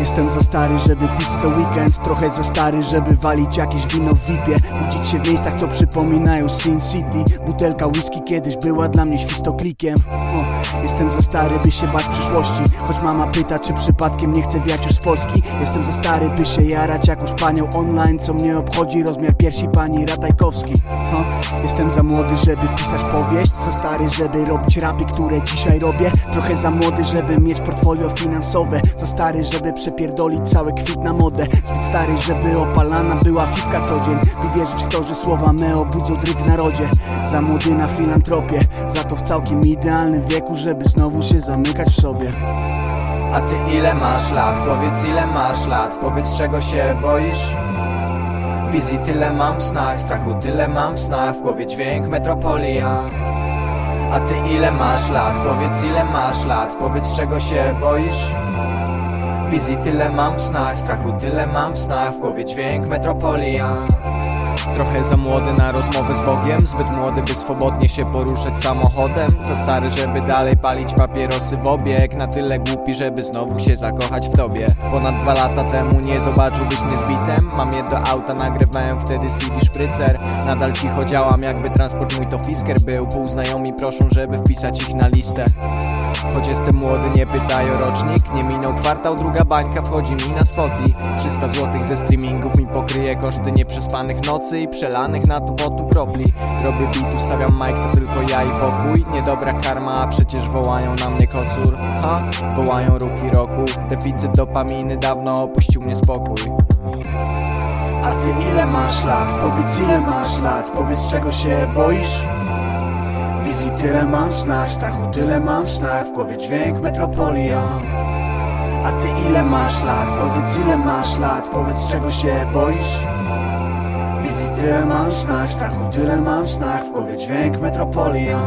Jestem za stary, żeby pić co weekend. Trochę za stary, żeby walić jakieś wino w vipie. Budzić się w miejscach, co przypominają Sin City. Butelka whisky kiedyś była dla mnie świstoklikiem. O, Jestem za stary, by się bać przyszłości. Choć mama pyta, czy przypadkiem nie chcę wiać już z Polski. Jestem za stary, by się jarać jakąś panią online. Co mnie obchodzi rozmiar piersi pani Ratajkowski? O, Jestem za młody, żeby pisać powieść. Za stary, żeby robić rapy, które dzisiaj robię. Trochę za młody, żeby mieć portfolio finansowe. Za stary, żeby przepierdolić cały kwit na modę Zbyt stary, żeby opalana była fifka co dzień By wierzyć w to, że słowa me obudzą dryg w narodzie Za młody na filantropię Za to w całkiem idealnym wieku, żeby znowu się zamykać w sobie A ty ile masz lat? Powiedz ile masz lat Powiedz czego się boisz? Wizji tyle mam w snach, strachu tyle mam w snach W głowie dźwięk metropolia A ty ile masz lat? Powiedz ile masz lat Powiedz czego się boisz? Wizji tyle mam w snach, strachu tyle mam w snach W głowie dźwięk metropolia. Trochę za młody na rozmowę z Bogiem Zbyt młody, by swobodnie się poruszać samochodem. Za stary, żeby dalej palić papierosy w obieg Na tyle głupi, żeby znowu się zakochać w tobie. Ponad dwa lata temu nie zobaczyłbyś mnie z bitem. Mam je do auta, nagrywałem wtedy CD szprycer. Nadal cicho działam, jakby transport mój to fisker był. Pół znajomi proszą, żeby wpisać ich na listę Choć jestem młody, nie pytaj o rocznik Nie minął kwartał, druga bańka wchodzi mi na spoty 300 złotych ze streamingów mi pokryje koszty nieprzespanych nocy I przelanych na tu potu Robię beat, ustawiam mic, to tylko ja i pokój Niedobra karma, a przecież wołają na mnie kocur Ha, wołają ruki roku Deficyt dopaminy dawno opuścił mnie spokój A ty ile masz lat? Powiedz ile masz lat? Powiedz czego się boisz? Wizji tyle mam snach, strachu tyle mam snach W głowie dźwięk metropolia A ty ile masz lat? Powiedz ile masz lat? Powiedz czego się boisz? Wizji tyle mam snach, strachu tyle mam snach W głowie dźwięk metropolia